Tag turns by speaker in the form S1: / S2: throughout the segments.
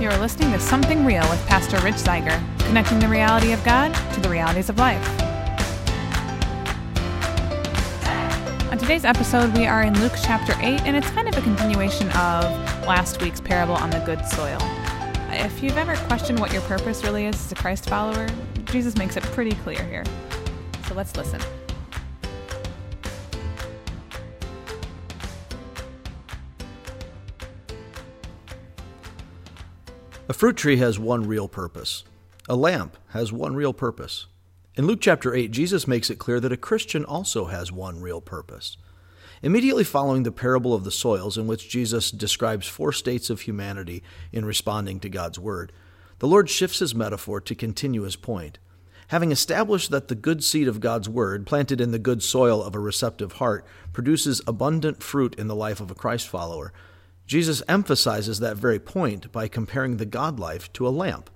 S1: You're listening to Something Real with Pastor Rich Zeiger, connecting the reality of God to the realities of life. On today's episode, we are in Luke chapter 8, and it's kind of a continuation of last week's parable on the good soil. If you've ever questioned what your purpose really is as a Christ follower, Jesus makes it pretty clear here. So let's listen.
S2: A fruit tree has one real purpose. A lamp has one real purpose. In Luke chapter 8, Jesus makes it clear that a Christian also has one real purpose. Immediately following the parable of the soils, in which Jesus describes four states of humanity in responding to God's word, the Lord shifts his metaphor to continue his point. Having established that the good seed of God's word, planted in the good soil of a receptive heart, produces abundant fruit in the life of a Christ follower, Jesus emphasizes that very point by comparing the God life to a lamp.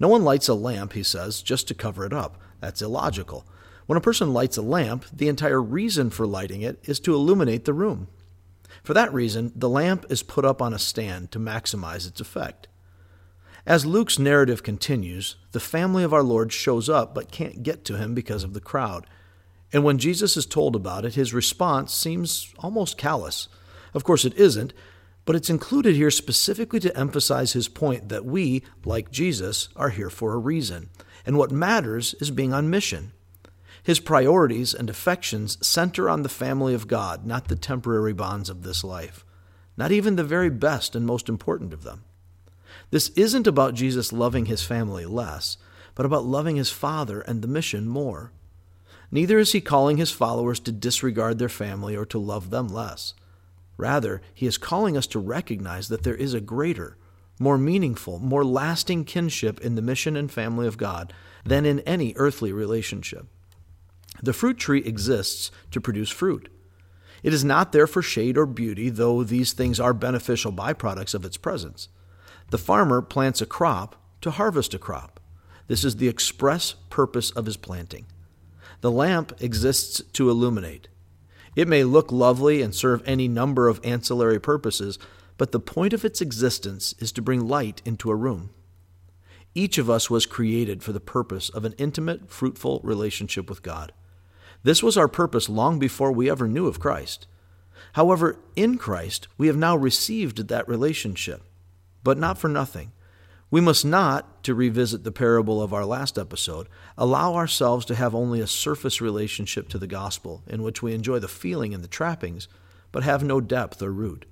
S2: No one lights a lamp, he says, just to cover it up. That's illogical. When a person lights a lamp, the entire reason for lighting it is to illuminate the room. For that reason, the lamp is put up on a stand to maximize its effect. As Luke's narrative continues, the family of our Lord shows up but can't get to him because of the crowd. And when Jesus is told about it, his response seems almost callous. Of course, it isn't, but it's included here specifically to emphasize his point that we, like Jesus, are here for a reason, and what matters is being on mission. His priorities and affections center on the family of God, not the temporary bonds of this life, not even the very best and most important of them. This isn't about Jesus loving his family less, but about loving his Father and the mission more. Neither is he calling his followers to disregard their family or to love them less. Rather, he is calling us to recognize that there is a greater, more meaningful, more lasting kinship in the mission and family of God than in any earthly relationship. The fruit tree exists to produce fruit. It is not there for shade or beauty, though these things are beneficial byproducts of its presence. The farmer plants a crop to harvest a crop. This is the express purpose of his planting. The lamp exists to illuminate. It may look lovely and serve any number of ancillary purposes, but the point of its existence is to bring light into a room. Each of us was created for the purpose of an intimate, fruitful relationship with God. This was our purpose long before we ever knew of Christ. However, in Christ, we have now received that relationship, but not for nothing. We must not, to revisit the parable of our last episode, allow ourselves to have only a surface relationship to the gospel, in which we enjoy the feeling and the trappings, but have no depth or root.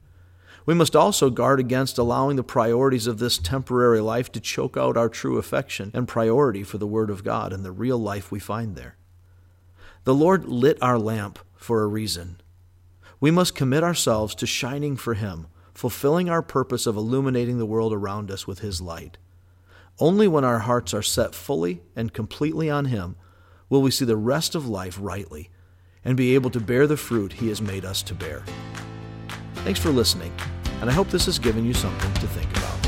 S2: We must also guard against allowing the priorities of this temporary life to choke out our true affection and priority for the Word of God and the real life we find there. The Lord lit our lamp for a reason. We must commit ourselves to shining for Him fulfilling our purpose of illuminating the world around us with His light. Only when our hearts are set fully and completely on Him will we see the rest of life rightly and be able to bear the fruit He has made us to bear. Thanks for listening, and I hope this has given you something to think about.